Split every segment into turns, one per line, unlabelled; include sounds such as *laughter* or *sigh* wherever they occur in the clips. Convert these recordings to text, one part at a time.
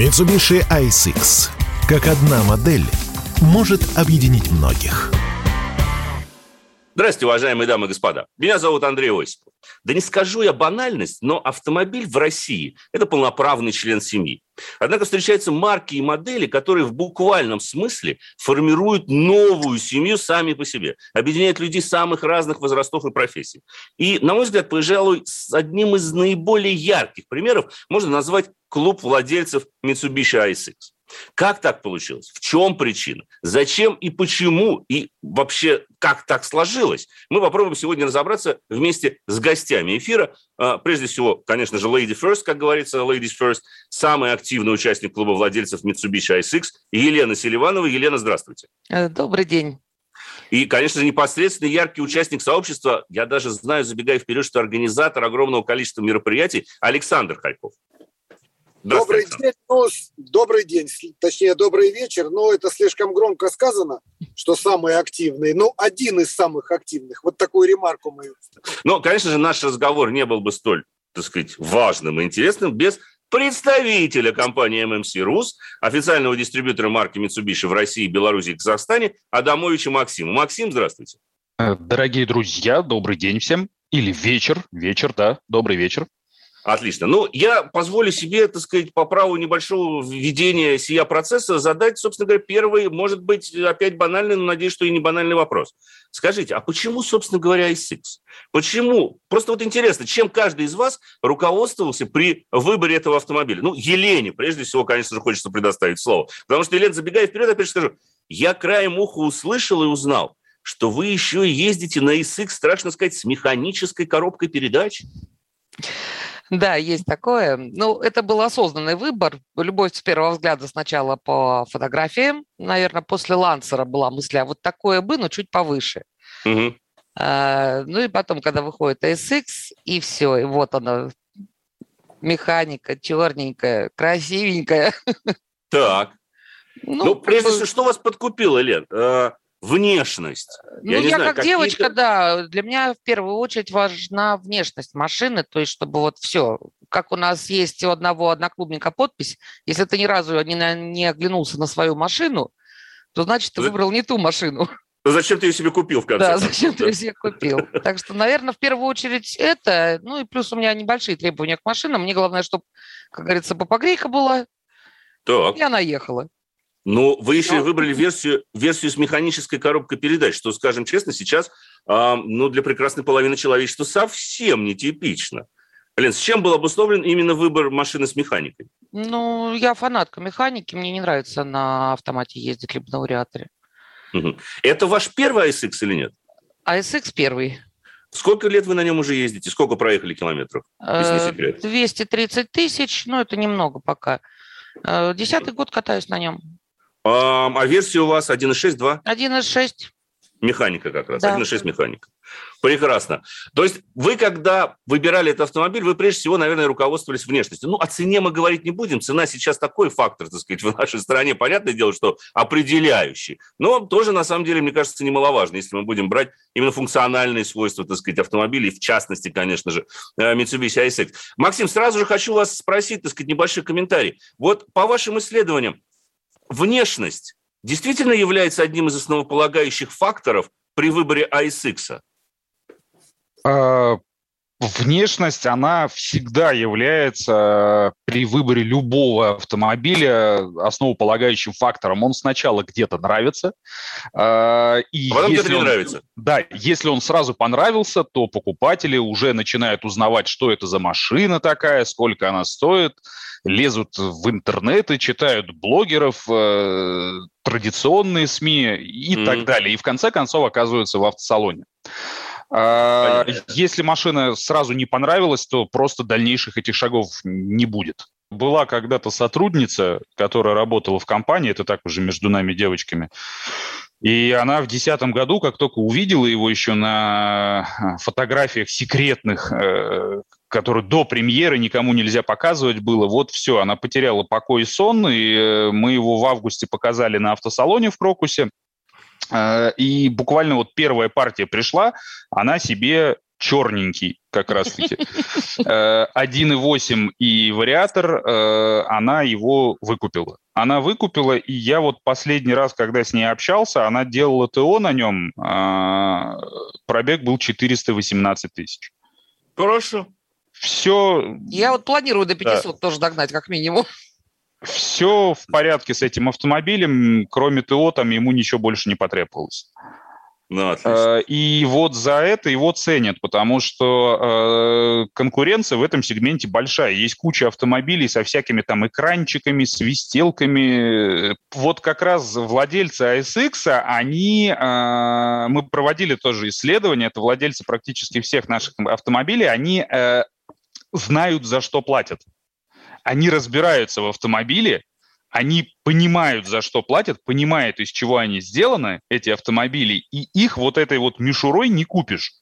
Mitsubishi ISX. Как одна модель может объединить многих.
Здравствуйте, уважаемые дамы и господа. Меня зовут Андрей Осипов. Да не скажу я банальность, но автомобиль в России – это полноправный член семьи. Однако встречаются марки и модели, которые в буквальном смысле формируют новую семью сами по себе, объединяют людей самых разных возрастов и профессий. И, на мой взгляд, пожалуй, одним из наиболее ярких примеров можно назвать клуб владельцев Mitsubishi ISX. Как так получилось? В чем причина? Зачем и почему? И вообще, как так сложилось? Мы попробуем сегодня разобраться вместе с гостями эфира. А, прежде всего, конечно же, Lady First, как говорится, Ladies First, самый активный участник клуба владельцев Mitsubishi ISX, Елена Селиванова. Елена, здравствуйте.
Э, добрый день.
И, конечно же, непосредственно яркий участник сообщества, я даже знаю, забегая вперед, что организатор огромного количества мероприятий Александр Харьков.
Добрый день, ну, добрый день, точнее, добрый вечер. Но это слишком громко сказано, что самый активный. Ну, один из самых активных. Вот такую ремарку мы. *laughs*
Ну, конечно же, наш разговор не был бы столь, так сказать, важным и интересным без представителя компании MMC Рус, официального дистрибьютора марки Mitsubishi в России, Беларуси и Казахстане, Адамовича Максима. Максим, здравствуйте.
Э, дорогие друзья, добрый день всем. Или вечер, вечер, да, добрый вечер.
Отлично. Ну, я позволю себе, так сказать, по праву небольшого введения сия процесса задать, собственно говоря, первый, может быть, опять банальный, но надеюсь, что и не банальный вопрос. Скажите, а почему, собственно говоря, i6? Почему? Просто вот интересно, чем каждый из вас руководствовался при выборе этого автомобиля? Ну, Елене, прежде всего, конечно же, хочется предоставить слово. Потому что, Елена, забегая вперед, опять же скажу, я краем уха услышал и узнал, что вы еще ездите на ISX, страшно сказать, с механической коробкой передач.
Да, есть такое. Ну, это был осознанный выбор. Любовь с первого взгляда сначала по фотографиям. Наверное, после Лансера была мысль, а вот такое бы, но чуть повыше. Угу. А, ну и потом, когда выходит SX, и все, и вот она, механика, черненькая, красивенькая. *laughs*
Так. Ну, ну прежде всего, что вас подкупило, Лен? Внешность.
Ну, я, я знаю, как девочка, да, для меня в первую очередь важна внешность машины, то есть чтобы вот все, как у нас есть у одного одноклубника подпись, если ты ни разу не, не оглянулся на свою машину, то значит ты выбрал не ту машину.
Ну, зачем ты ее себе купил в конце
Да, зачем ты ее себе купил. Так что, наверное, в первую очередь это, ну и плюс у меня небольшие требования к машинам. Мне главное, чтобы, как говорится, попогрейка была, так. и она ехала.
Но вы еще Но... выбрали *laughs* версию, версию с механической коробкой передач, что, скажем честно, сейчас э, ну, для прекрасной половины человечества совсем нетипично. Лен, с чем был обусловлен именно выбор машины с механикой?
Ну, я фанатка механики, мне не нравится на автомате ездить, либо на вариаторе.
Угу. Это ваш первый ASX или нет?
ASX первый.
Сколько лет вы на нем уже ездите? Сколько проехали километров,
если не секрет? 230 тысяч, но это немного пока. Э, десятый год катаюсь на нем.
А, а версия у вас 1.6, 2?
1.6.
Механика как раз, да. 1.6 механика. Прекрасно. То есть вы, когда выбирали этот автомобиль, вы прежде всего, наверное, руководствовались внешностью. Ну, о цене мы говорить не будем. Цена сейчас такой фактор, так сказать, *laughs* в нашей стране. Понятное дело, что определяющий. Но тоже, на самом деле, мне кажется, немаловажно, если мы будем брать именно функциональные свойства, так сказать, автомобилей, в частности, конечно же, э, Mitsubishi ISX. Максим, сразу же хочу вас спросить, так сказать, небольшой комментарий. Вот по вашим исследованиям, внешность действительно является одним из основополагающих факторов при выборе ASX?
А, внешность, она всегда является при выборе любого автомобиля основополагающим фактором. Он сначала где-то нравится.
А, и а потом где-то не он, нравится.
Да, если он сразу понравился, то покупатели уже начинают узнавать, что это за машина такая, сколько она стоит, лезут в интернет и читают блогеров, э, традиционные СМИ и mm-hmm. так далее. И в конце концов оказываются в автосалоне. А, если машина сразу не понравилась, то просто дальнейших этих шагов не будет. Была когда-то сотрудница, которая работала в компании, это так уже между нами девочками, и она в 2010 году, как только увидела его еще на э, фотографиях секретных, э, которые до премьеры никому нельзя показывать было, вот все, она потеряла покой и сон, и э, мы его в августе показали на автосалоне в Крокусе. И буквально вот первая партия пришла, она себе черненький как раз-таки. 1.8 и вариатор, она его выкупила. Она выкупила, и я вот последний раз, когда с ней общался, она делала ТО на нем, пробег был 418 тысяч.
Хорошо.
Все...
Я вот планирую до 500 да. тоже догнать, как минимум.
Все в порядке с этим автомобилем, кроме ТО, там ему ничего больше не потребовалось. Ну, отлично. И вот за это его ценят, потому что э, конкуренция в этом сегменте большая. Есть куча автомобилей со всякими там экранчиками, свистелками. Вот как раз владельцы ASX, они... Э, мы проводили тоже исследование, это владельцы практически всех наших автомобилей, они э, знают, за что платят. Они разбираются в автомобиле, они понимают, за что платят, понимают, из чего они сделаны, эти автомобили, и их вот этой вот мишурой не купишь.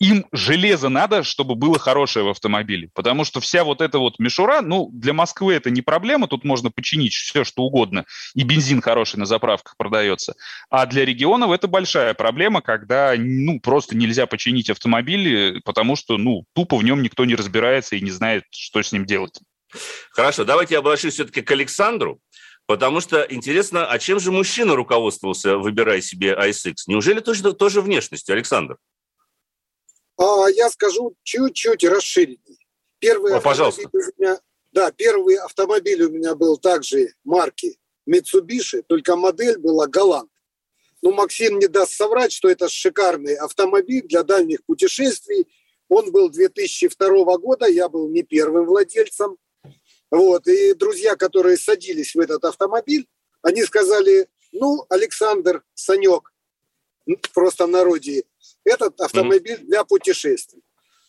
Им железо надо, чтобы было хорошее в автомобиле, потому что вся вот эта вот мишура, ну, для Москвы это не проблема, тут можно починить все, что угодно, и бензин хороший на заправках продается. А для регионов это большая проблема, когда, ну, просто нельзя починить автомобиль, потому что, ну, тупо в нем никто не разбирается и не знает, что с ним делать.
Хорошо, давайте я обращусь все-таки к Александру, потому что интересно, а чем же мужчина руководствовался, выбирая себе ISX? Неужели тоже, тоже внешностью, Александр?
А, я скажу чуть-чуть расширенней. Первый
О, пожалуйста.
Меня, да, первый автомобиль у меня был также марки Mitsubishi, только модель была Галант. Ну, Максим не даст соврать, что это шикарный автомобиль для дальних путешествий. Он был 2002 года, я был не первым владельцем. Вот, и друзья, которые садились в этот автомобиль, они сказали, ну, Александр, Санек, просто в народе, этот автомобиль для путешествий.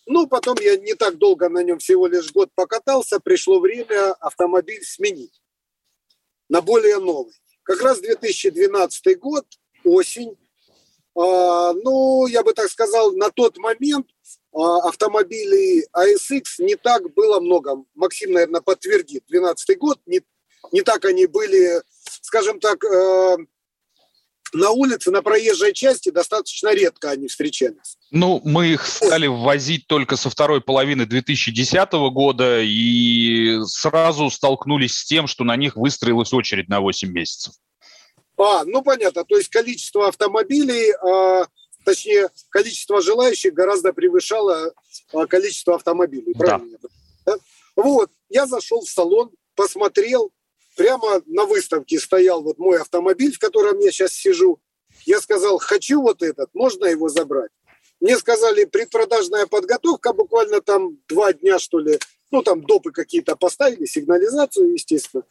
Ну, потом я не так долго на нем, всего лишь год покатался, пришло время автомобиль сменить на более новый. Как раз 2012 год, осень. А, ну, я бы так сказал, на тот момент а, автомобилей ASX не так было много. Максим, наверное, подтвердит. 2012 год, не, не так они были, скажем так, э, на улице, на проезжей части достаточно редко они встречались.
Ну, мы их стали ввозить только со второй половины 2010 года и сразу столкнулись с тем, что на них выстроилась очередь на 8 месяцев.
А, ну понятно. То есть количество автомобилей э, точнее, количество желающих гораздо превышало а, количество автомобилей. Правильно? Да. Вот, я зашел в салон, посмотрел, прямо на выставке стоял вот мой автомобиль, в котором я сейчас сижу. Я сказал, хочу вот этот, можно его забрать? Мне сказали, предпродажная подготовка, буквально там два дня, что ли, ну, там допы какие-то поставили, сигнализацию, естественно.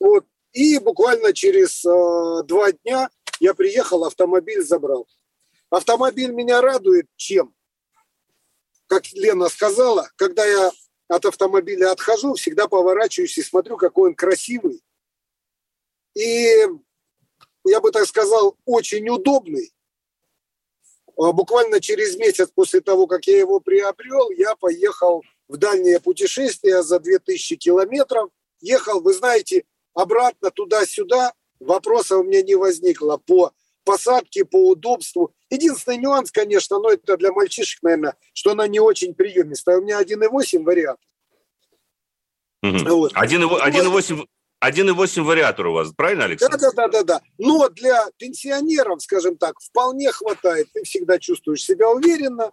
Вот. И буквально через э, два дня я приехал, автомобиль забрал. Автомобиль меня радует чем? Как Лена сказала, когда я от автомобиля отхожу, всегда поворачиваюсь и смотрю, какой он красивый. И, я бы так сказал, очень удобный. А буквально через месяц после того, как я его приобрел, я поехал в дальнее путешествие за 2000 километров. Ехал, вы знаете, обратно туда-сюда. Вопроса у меня не возникло по посадке, по удобству. Единственный нюанс, конечно, но это для мальчишек, наверное, что она не очень приемистая. У меня 1.8 вариант.
Угу. Вот. 1.8 1,8 вариатор у вас, правильно, Александр?
Да, да, да, да, да. Но для пенсионеров, скажем так, вполне хватает. Ты всегда чувствуешь себя уверенно.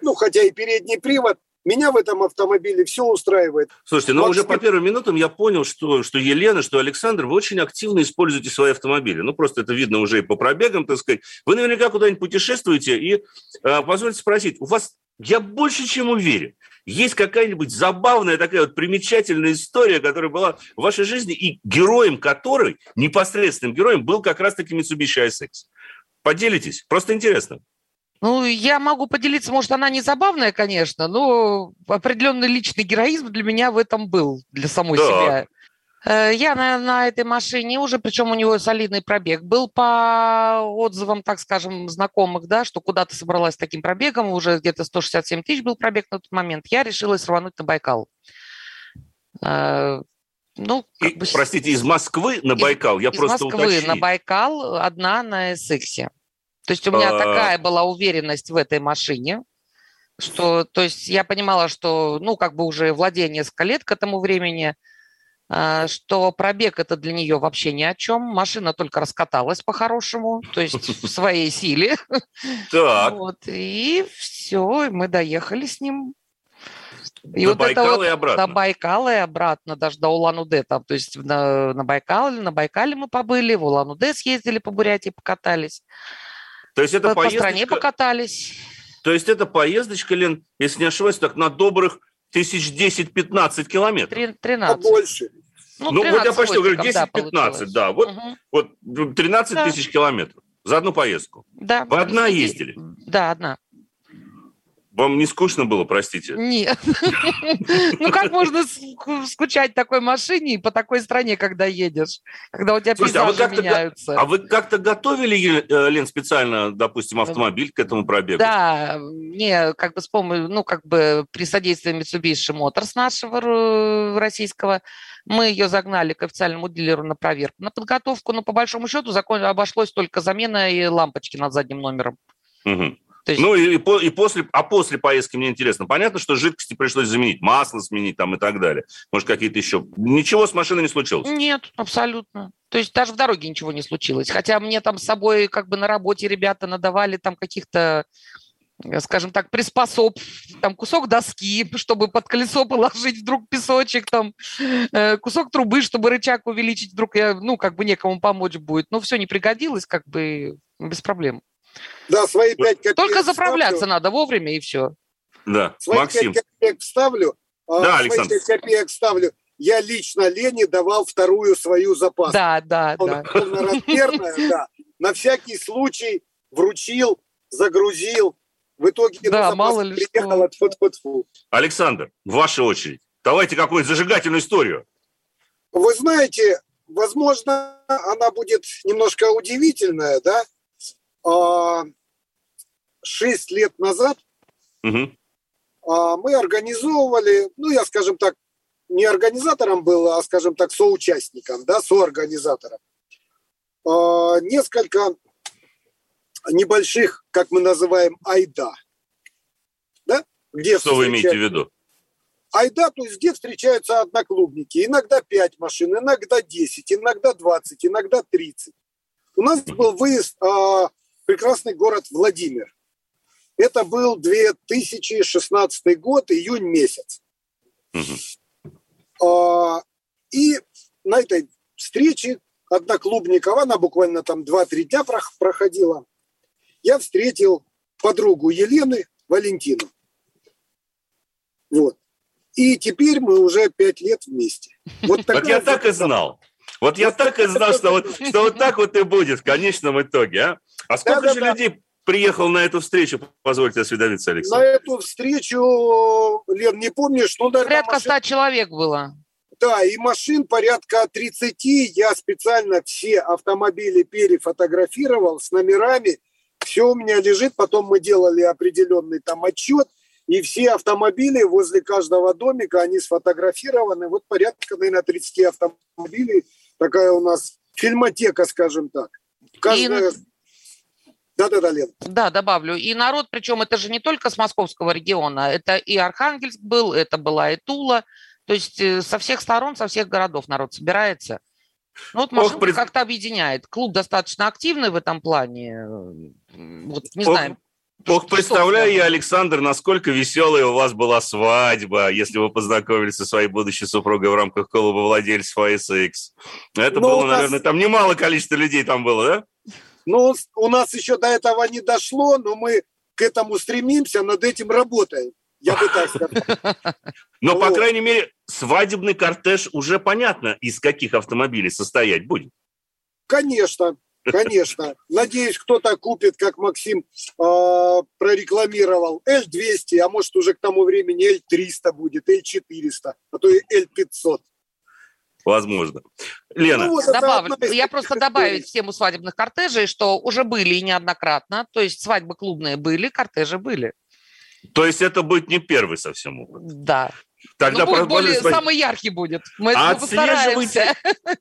Ну, хотя и передний привод меня в этом автомобиле все устраивает.
Слушайте, ну уже по первым минутам я понял, что, что Елена, что Александр, вы очень активно используете свои автомобили. Ну, просто это видно уже и по пробегам, так сказать. Вы наверняка куда-нибудь путешествуете, и э, позвольте спросить, у вас, я больше чем уверен, есть какая-нибудь забавная такая вот примечательная история, которая была в вашей жизни, и героем которой, непосредственным героем, был как раз-таки Mitsubishi ISX. Поделитесь, просто интересно.
Ну, я могу поделиться, может, она не забавная, конечно, но определенный личный героизм для меня в этом был, для самой да. себя. Э, я на, на этой машине уже, причем у него солидный пробег, был по отзывам, так скажем, знакомых, да, что куда-то собралась с таким пробегом, уже где-то 167 тысяч был пробег на тот момент. Я решилась рвануть на Байкал.
Э, ну, И, бы... Простите, из Москвы на Байкал?
Я из просто Москвы уточню. на Байкал, одна на SX. То есть у меня а... такая была уверенность в этой машине, что, то есть я понимала, что, ну, как бы уже владение несколько лет к этому времени, а, что пробег это для нее вообще ни о чем. Машина только раскаталась по-хорошему, то есть в *laughs* своей силе.
Так.
Вот, и все, мы доехали с ним.
И до вот Байкала вот, и обратно.
До Байкала и обратно, даже до Улан-Удэ. Там, то есть на, на, Байкале, на Байкале мы побыли, в Улан-Удэ съездили по Бурятии, покатались.
То есть это
по,
поездочка...
по стране покатались.
То есть это поездочка, Лен, если не ошибаюсь, так на добрых тысяч 10-15 километров.
13.
А больше.
Ну, ну вот я почти говорю, 10-15, да, да. Вот, угу. вот 13 да. тысяч километров за одну поездку.
Да.
Вы одна ездили?
Да, одна.
Вам не скучно было, простите?
Нет. *laughs* Ну как можно скучать такой машине и по такой стране, когда едешь? Когда у тебя пейзажи меняются.
А вы как-то готовили, э, Лен, специально, допустим, автомобиль к этому пробегу?
Да, не, как бы с помощью, ну как бы при содействии Mitsubishi Motors нашего российского, мы ее загнали к официальному дилеру на проверку, на подготовку, но по большому счету закон обошлось только замена и лампочки над задним номером.
Угу. Есть... Ну и, и, после, а после поездки мне интересно. Понятно, что жидкости пришлось заменить, масло сменить там и так далее. Может, какие-то еще... Ничего с машиной не случилось?
Нет, абсолютно. То есть даже в дороге ничего не случилось. Хотя мне там с собой как бы на работе ребята надавали там каких-то скажем так, приспособ, там кусок доски, *laughs* чтобы под колесо положить вдруг песочек, там э, кусок трубы, чтобы рычаг увеличить, вдруг я, ну, как бы некому помочь будет. Но все не пригодилось, как бы без проблем.
Да, свои пять копеек
Только заправляться ставлю. надо вовремя, и все.
Да,
свои
Максим.
пять копеек вставлю.
А да, Александр.
Свои пять копеек ставлю. Я лично Лене давал вторую свою запаску.
Да, да,
да. Полноразмерная, да. На всякий случай вручил, загрузил. В итоге
да, мало ли
приехала. Тьфу -тьфу -тьфу.
Александр, ваша очередь. Давайте какую-нибудь зажигательную историю.
Вы знаете, возможно, она будет немножко удивительная, да? А, шесть лет назад
угу.
мы организовывали, ну, я, скажем так, не организатором был, а, скажем так, соучастником, да, соорганизатором. А, несколько небольших, как мы называем, айда. Да?
Где Что вы имеете в виду?
Айда, то есть где встречаются одноклубники. Иногда 5 машин, иногда 10, иногда 20, иногда 30. У нас был выезд а, прекрасный город Владимир. Это был 2016 год, июнь месяц.
Угу.
И на этой встрече одноклубников, она буквально там 2-3 дня проходила, я встретил подругу Елены, Валентину. Вот. И теперь мы уже пять лет вместе.
Вот, вот я так и знал. Вот я так и знал, что вот, что вот так вот и будет в конечном итоге. А, а сколько да, же да, людей приехал на эту встречу, позвольте осведомиться, Алексей?
На эту встречу, Лен, не помнишь, ну, наверное...
Порядка машин... 100 человек было.
Да, и машин порядка 30. Я специально все автомобили перефотографировал с номерами. Все у меня лежит. Потом мы делали определенный там отчет. И все автомобили возле каждого домика, они сфотографированы. Вот порядка, наверное, 30 автомобилей такая у нас фильмотека, скажем так. Каждая... И... Да-да-да, Лен.
Да, добавлю. И народ, причем это же не только с московского региона, это и Архангельск был, это была и Тула. То есть э, со всех сторон, со всех городов народ собирается. Ну вот машинка Ох, как-то объединяет. Клуб достаточно активный в этом плане. Вот, не Ох, знаю.
Ох, представляю я, Александр, насколько веселая у вас была свадьба, если вы познакомились со своей будущей супругой в рамках клуба владельцев ASX. Это ну, было, нас... наверное, там немало количество людей там было, да?
Ну, у нас еще до этого не дошло, но мы к этому стремимся, над этим работаем. Я бы так сказал. *laughs*
Но, по крайней мере, свадебный кортеж уже понятно, из каких автомобилей состоять будет.
Конечно. Конечно. *laughs* Надеюсь, кто-то купит, как Максим э, прорекламировал, L200, а может уже к тому времени L300 будет, L400, а то и L500.
Возможно. Лена. Ну,
вот Добавлю. Я просто добавить в тему свадебных кортежей, что уже были и неоднократно. То есть свадьбы клубные были, кортежи были.
То есть это будет не первый совсем опыт?
Да. Тогда ну, будет более, спросить... самый яркий будет. Мы а
отслеживаете,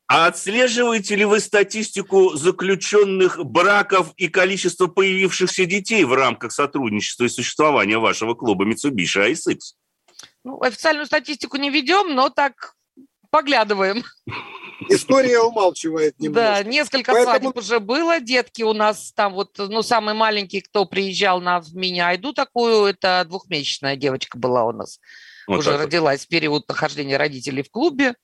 а отслеживаете ли вы статистику заключенных браков и количество появившихся детей в рамках сотрудничества и существования вашего клуба Mitsubishi ASX?
Ну, официальную статистику не ведем, но так поглядываем.
История умалчивает немножко.
Да, несколько Поэтому... свадеб уже было. Детки у нас там вот, ну, самый маленький, кто приезжал на в меня айду такую, это двухмесячная девочка была у нас. Вот уже родилась в период нахождения родителей в клубе.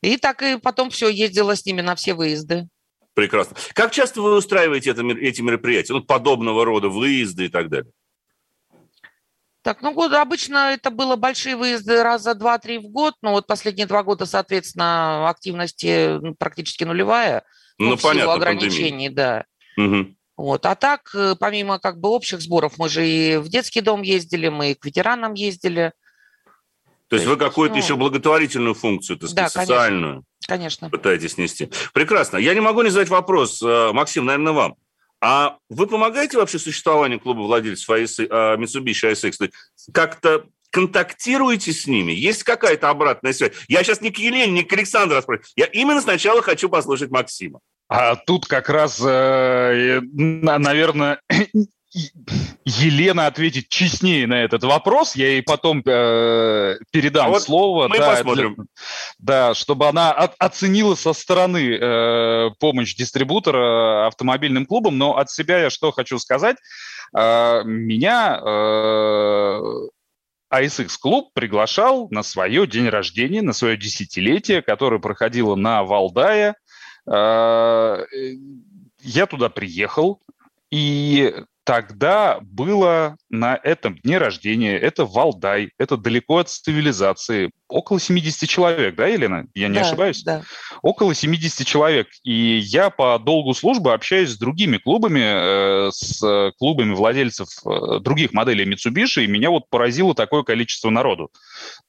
И так и потом все, ездила с ними на все выезды.
Прекрасно. Как часто вы устраиваете это, эти мероприятия? Ну, подобного рода выезды и так далее?
Так, ну, год, обычно это было большие выезды раза два-три в год, но вот последние два года, соответственно, активности практически нулевая.
Ну, ну понятно,
ограничений, пандемия. да. Угу. Вот. А так, э, помимо как бы общих сборов, мы же и в детский дом ездили, мы и к ветеранам ездили.
То есть вы какую-то ну, еще благотворительную функцию, так сказать, да, социальную
конечно.
пытаетесь нести. Прекрасно. Я не могу не задать вопрос, э, Максим, наверное, вам. А вы помогаете вообще существованию клуба владельцев а, Mitsubishi ASX? Как-то контактируете с ними? Есть какая-то обратная связь? Я сейчас не к Елене, не к Александру спрашиваю. Я именно сначала хочу послушать Максима.
А тут как раз, э, наверное, Елена ответит честнее на этот вопрос. Я ей потом э, передам а вот слово.
Мы да, посмотрим. Для,
да, чтобы она от, оценила со стороны э, помощь дистрибутора автомобильным клубам. Но от себя я что хочу сказать. Э, меня э, ASX клуб приглашал на свое день рождения, на свое десятилетие, которое проходило на Валдае. Э, я туда приехал, и тогда было на этом дне рождения, это Валдай, это далеко от цивилизации, около 70 человек, да, Елена? Я не
да,
ошибаюсь?
Да.
Около 70 человек. И я по долгу службы общаюсь с другими клубами, э, с клубами владельцев э, других моделей Mitsubishi, и меня вот поразило такое количество народу.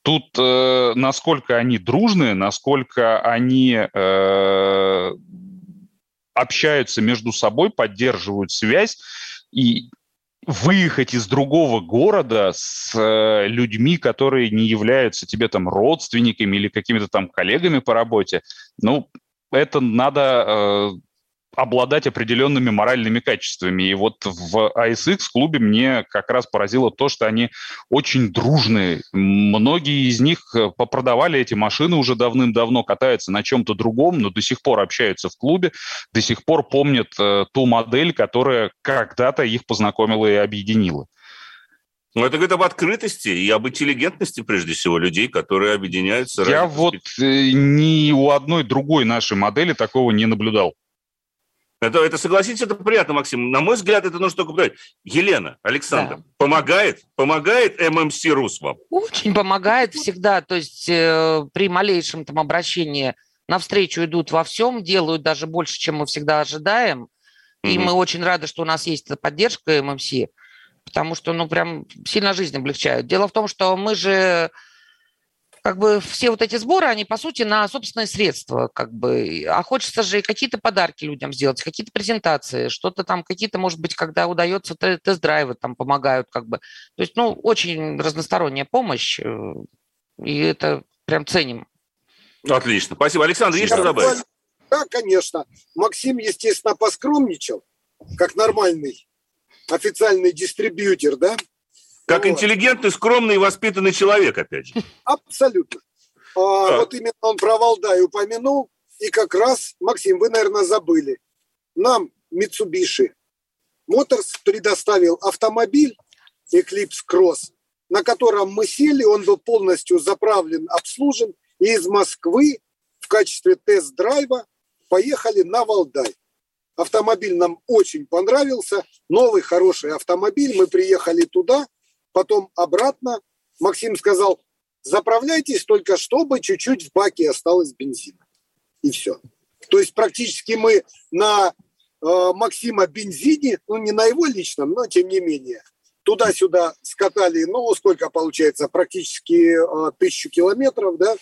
Тут э, насколько они дружные, насколько они э, общаются между собой, поддерживают связь, и выехать из другого города с э, людьми, которые не являются тебе там родственниками или какими-то там коллегами по работе, ну, это надо э, обладать определенными моральными качествами. И вот в ASX клубе мне как раз поразило то, что они очень дружные. Многие из них э, попродавали эти машины уже давным-давно, катаются на чем-то другом, но до сих пор общаются в клубе, до сих пор помнят э, ту модель, которая когда-то их познакомила и объединила.
Ну, это говорит об открытости и об интеллигентности, прежде всего, людей, которые объединяются.
Я ради... вот э, ни у одной другой нашей модели такого не наблюдал.
Это, это согласитесь, это приятно, Максим. На мой взгляд, это нужно только понять. Елена, Александр, да. помогает? Помогает ММС РУС вам?
Очень помогает всегда. То есть э, при малейшем там обращении навстречу идут во всем, делают даже больше, чем мы всегда ожидаем. Mm-hmm. И мы очень рады, что у нас есть эта поддержка ММС, потому что, ну, прям сильно жизнь облегчают. Дело в том, что мы же как бы все вот эти сборы, они, по сути, на собственные средства, как бы, а хочется же какие-то подарки людям сделать, какие-то презентации, что-то там, какие-то, может быть, когда удается тест-драйвы там помогают, как бы, то есть, ну, очень разносторонняя помощь, э, и это прям ценим.
Отлично, спасибо. Александр, есть что добавить?
Да, конечно. Максим, естественно, поскромничал, как нормальный официальный дистрибьютор, да,
как вот. интеллигентный, скромный и воспитанный человек, опять же.
Абсолютно. А, вот именно он про Валдай упомянул. И как раз, Максим, вы, наверное, забыли. Нам Mitsubishi Motors предоставил автомобиль Eclipse Cross, на котором мы сели, он был полностью заправлен, обслужен, и из Москвы в качестве тест-драйва поехали на Валдай. Автомобиль нам очень понравился, новый хороший автомобиль, мы приехали туда, потом обратно. Максим сказал, заправляйтесь только чтобы чуть-чуть в баке осталось бензина. И все. То есть практически мы на э, Максима бензине, ну не на его личном, но тем не менее, туда-сюда скатали, ну сколько получается, практически э, тысячу километров, да.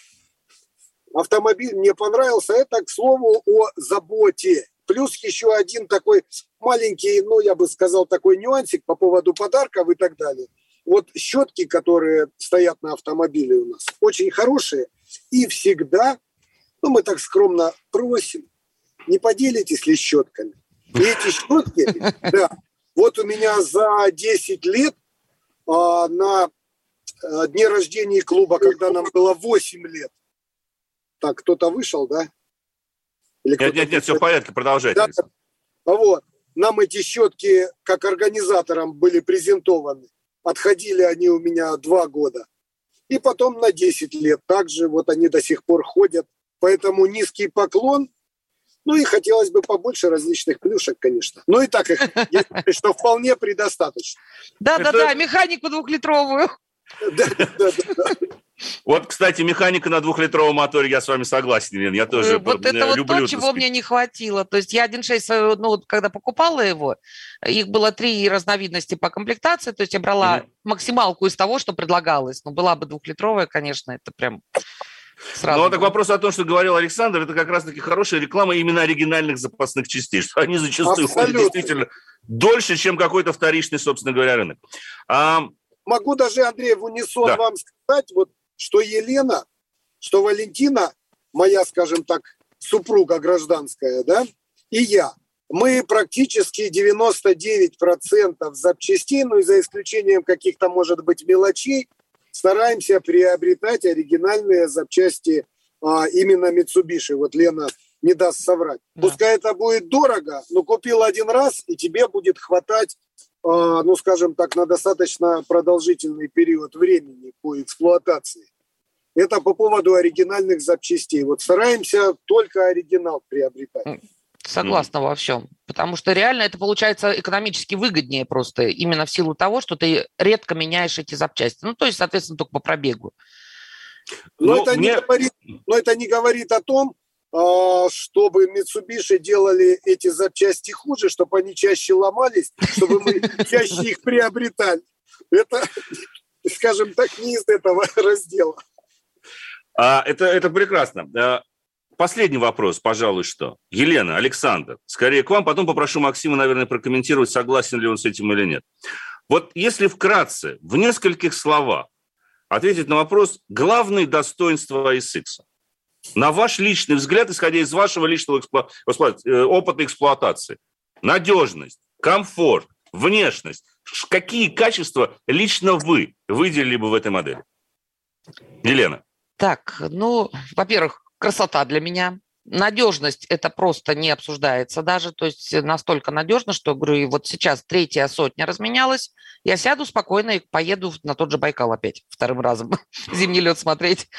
Автомобиль мне понравился. Это, к слову, о заботе. Плюс еще один такой маленький, ну я бы сказал, такой нюансик по поводу подарков и так далее – вот щетки, которые стоят на автомобиле у нас, очень хорошие. И всегда, ну, мы так скромно просим, не поделитесь ли щетками. И эти щетки, *laughs* да, вот у меня за 10 лет а, на а, дне рождения клуба, когда нам было 8 лет, так, кто-то вышел, да?
Или нет, нет, нет, все в порядке, продолжайте. Да,
вот. Нам эти щетки, как организаторам, были презентованы. Отходили они у меня два года. И потом на 10 лет также вот они до сих пор ходят. Поэтому низкий поклон. Ну и хотелось бы побольше различных плюшек, конечно. Ну и так их, что вполне предостаточно.
Да-да-да, механику двухлитровую. Да, да,
да. Вот, кстати, механика на двухлитровом моторе, я с вами согласен, Лен, я тоже
Вот это вот то, чего мне не хватило. То есть я 1.6, ну, когда покупала его, их было три разновидности по комплектации, то есть я брала mm максималку из того, что предлагалось. Ну, была бы двухлитровая, конечно, это прям
Сразу. Ну, так вопрос о том, что говорил Александр, это как раз-таки хорошая реклама именно оригинальных запасных частей, что они зачастую Абсолютно. ходят действительно дольше, чем какой-то вторичный, собственно говоря, рынок.
А... Могу даже, Андрей, в унисон да. вам сказать, вот что Елена, что Валентина, моя, скажем так, супруга гражданская, да, и я, мы практически 99% запчастей, ну и за исключением каких-то, может быть, мелочей, стараемся приобретать оригинальные запчасти а, именно Mitsubishi. Вот Лена не даст соврать. Да. Пускай это будет дорого, но купил один раз, и тебе будет хватать, ну, скажем так, на достаточно продолжительный период времени по эксплуатации. Это по поводу оригинальных запчастей. Вот стараемся только оригинал приобретать.
Согласна mm. во всем. Потому что реально это получается экономически выгоднее просто именно в силу того, что ты редко меняешь эти запчасти. Ну, то есть, соответственно, только по пробегу.
Но, но, это, мне... не говорит, но это не говорит о том, а, чтобы Mitsubishi делали эти запчасти хуже, чтобы они чаще ломались, чтобы мы *laughs* чаще их приобретали. Это, скажем так, не из этого *laughs* раздела.
А, это, это прекрасно. А, последний вопрос, пожалуй, что. Елена, Александр, скорее к вам, потом попрошу Максима, наверное, прокомментировать, согласен ли он с этим или нет. Вот если вкратце, в нескольких словах, ответить на вопрос главные достоинства ASX. На ваш личный взгляд, исходя из вашего личного эксплу... Э, опыта эксплуатации. Надежность, комфорт, внешность. Какие качества лично вы выделили бы в этой модели? Елена.
Так, ну, во-первых, красота для меня. Надежность это просто не обсуждается даже, то есть настолько надежно, что, говорю, и вот сейчас третья сотня разменялась, я сяду спокойно и поеду на тот же Байкал опять вторым разом *laughs* зимний лед смотреть.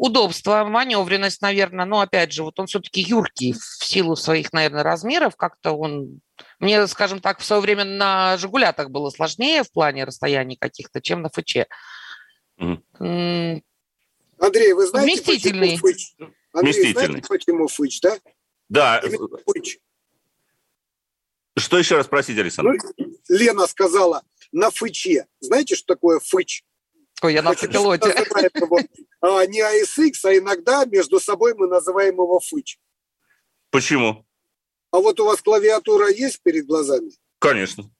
Удобство, маневренность, наверное, но опять же, вот он все-таки юркий в силу своих, наверное, размеров, как-то он мне, скажем так, в свое время на «Жигулятах» было сложнее в плане расстояний каких-то, чем на ФЧ.
Mm. Андрей, вы знаете,
Вместительный. почему Фыч?
Андрей, Вместительный. знаете, почему Фыч, да?
Да. Фыч. Что еще раз спросите, Александр?
Ну, Лена сказала на Фыче. Знаете, что такое Фыч?
Ой, я на автопилоте.
Его, а, не ASX, а иногда между собой мы называем его Фыч.
Почему?
А вот у вас клавиатура есть перед глазами?
Конечно.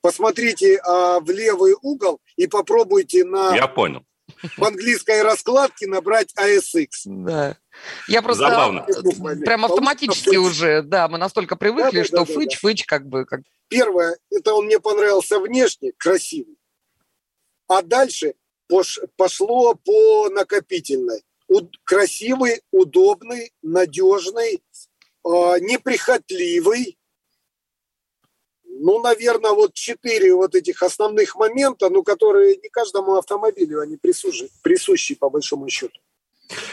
Посмотрите а, в левый угол и попробуйте на...
Я понял
в английской раскладке набрать ASX.
Да. Я просто Забавно. прям автоматически уже, да, мы настолько привыкли, да, да, что да, фыч, да. фыч как бы... Как...
Первое, это он мне понравился внешне, красивый. А дальше пошло по накопительной. Красивый, удобный, надежный, а, неприхотливый, ну, наверное, вот четыре вот этих основных момента, ну, которые не каждому автомобилю, они присущи, присущи по большому счету.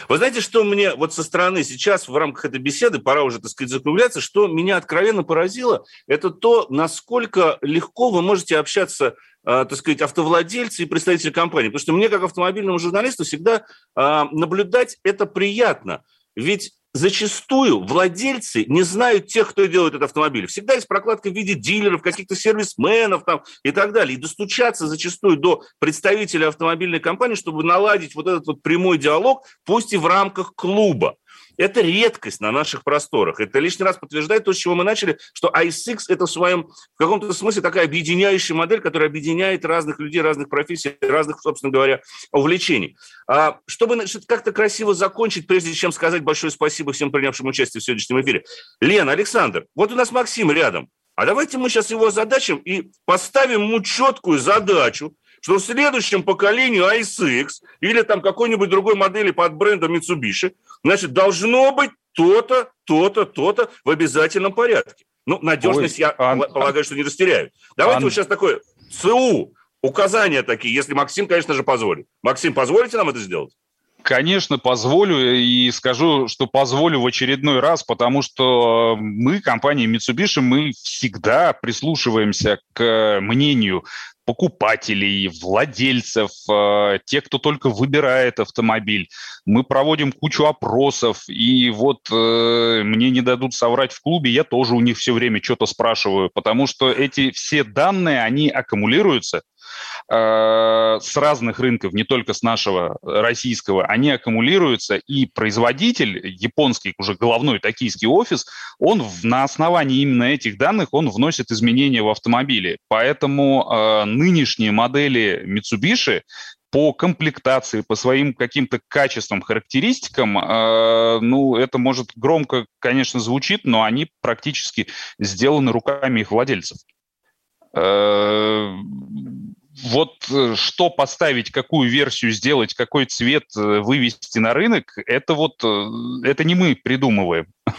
Вы знаете, что мне вот со стороны сейчас в рамках этой беседы, пора уже, так сказать, закругляться, что меня откровенно поразило, это то, насколько легко вы можете общаться э, так сказать, автовладельцы и представители компании. Потому что мне, как автомобильному журналисту, всегда э, наблюдать это приятно. Ведь зачастую владельцы не знают тех, кто делает этот автомобиль. Всегда есть прокладка в виде дилеров, каких-то сервисменов там, и так далее. И достучаться зачастую до представителя автомобильной компании, чтобы наладить вот этот вот прямой диалог, пусть и в рамках клуба. Это редкость на наших просторах. Это лишний раз подтверждает то, с чего мы начали, что ISX – это в своем, в каком-то смысле такая объединяющая модель, которая объединяет разных людей, разных профессий, разных, собственно говоря, увлечений. А, чтобы как-то красиво закончить, прежде чем сказать большое спасибо всем принявшим участие в сегодняшнем эфире. Лена, Александр, вот у нас Максим рядом. А давайте мы сейчас его задачим и поставим ему четкую задачу, что в следующем поколении ISX или там какой-нибудь другой модели под брендом Mitsubishi, значит, должно быть то-то, то-то, то-то в обязательном порядке. Ну, надежность, Ой, я ан... полагаю, что не растеряю. Давайте ан... вот сейчас такое ЦУ, указания такие, если Максим, конечно же, позволит. Максим, позволите нам это сделать?
Конечно, позволю и скажу, что позволю в очередной раз, потому что мы, компания Mitsubishi, мы всегда прислушиваемся к мнению покупателей, владельцев, э, тех, кто только выбирает автомобиль. Мы проводим кучу опросов, и вот э, мне не дадут соврать в клубе, я тоже у них все время что-то спрашиваю, потому что эти все данные, они аккумулируются, Э, с разных рынков, не только с нашего российского, они аккумулируются, и производитель, японский уже головной токийский офис, он на основании именно этих данных, он вносит изменения в автомобили. Поэтому э, нынешние модели Mitsubishi по комплектации, по своим каким-то качествам, характеристикам, э, ну, это может громко, конечно, звучит, но они практически сделаны руками их владельцев. Э, вот э, что поставить, какую версию сделать, какой цвет э, вывести на рынок, это вот э, это не мы придумываем. *laughs*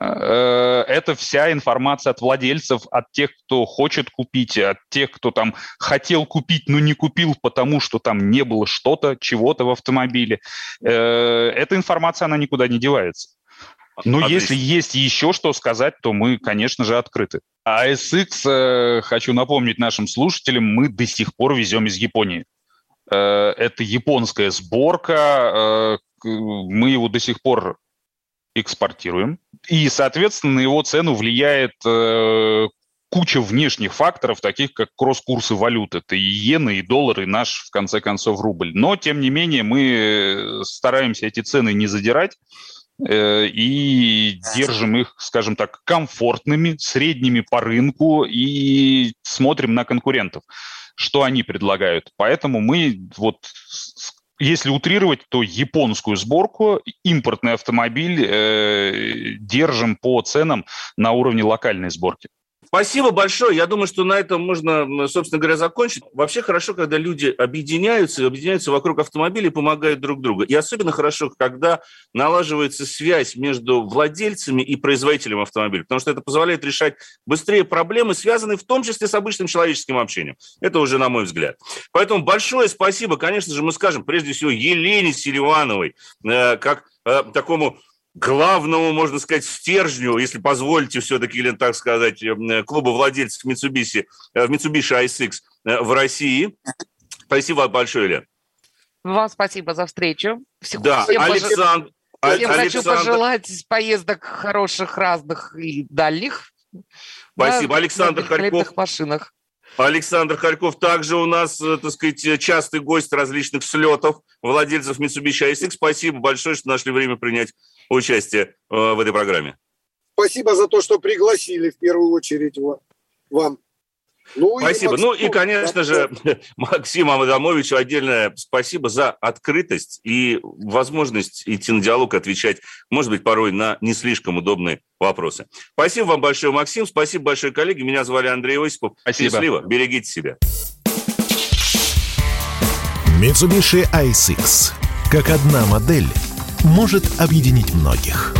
Это вся информация от владельцев, от тех, кто хочет купить, от тех, кто там хотел купить, но не купил, потому что там не было что-то, чего-то в автомобиле. Эта информация, она никуда не девается. Но Отлично. если есть еще что сказать, то мы, конечно же, открыты. А SX, э, хочу напомнить нашим слушателям, мы до сих пор везем из Японии. Э, это японская сборка, э, мы его до сих пор экспортируем. И, соответственно, на его цену влияет куча внешних факторов, таких как кросс-курсы валют. Это и иены, и доллары, и наш, в конце концов, рубль. Но, тем не менее, мы стараемся эти цены не задирать. Э, и держим их, скажем так, комфортными, средними по рынку и смотрим на конкурентов, что они предлагают. Поэтому мы вот если утрировать, то японскую сборку, импортный автомобиль э, держим по ценам на уровне локальной сборки.
Спасибо большое. Я думаю, что на этом можно, собственно говоря, закончить. Вообще хорошо, когда люди объединяются, объединяются вокруг автомобиля и помогают друг другу. И особенно хорошо, когда налаживается связь между владельцами и производителем автомобиля, потому что это позволяет решать быстрее проблемы, связанные в том числе с обычным человеческим общением. Это уже на мой взгляд. Поэтому большое спасибо, конечно же, мы скажем прежде всего Елене Селивановой, э, как э, такому главному, можно сказать, стержню, если позволите все-таки, или так сказать, э, клуба владельцев Mitsubishi, э, Mitsubishi ISX э, в России. Спасибо большое, Илья.
Вам спасибо за встречу.
Всех, да, всем Александр...
Пож... Всем Александр... хочу пожелать поездок хороших, разных и дальних.
Спасибо. На, Александр Харьков.
машинах.
Александр Харьков также у нас, так сказать, частый гость различных слетов владельцев Mitsubishi ISX. Спасибо большое, что нашли время принять участие э, в этой программе.
Спасибо за то, что пригласили в первую очередь вам.
Ну, спасибо. И ну и, конечно же, *laughs* Максиму Адамовичу отдельное спасибо за открытость и возможность идти на диалог, отвечать, может быть, порой на не слишком удобные вопросы. Спасибо вам большое, Максим. Спасибо большое, коллеги. Меня звали Андрей Осипов. Спасибо. Счастливо. Берегите себя.
Mitsubishi ISX. Как одна модель – может объединить многих.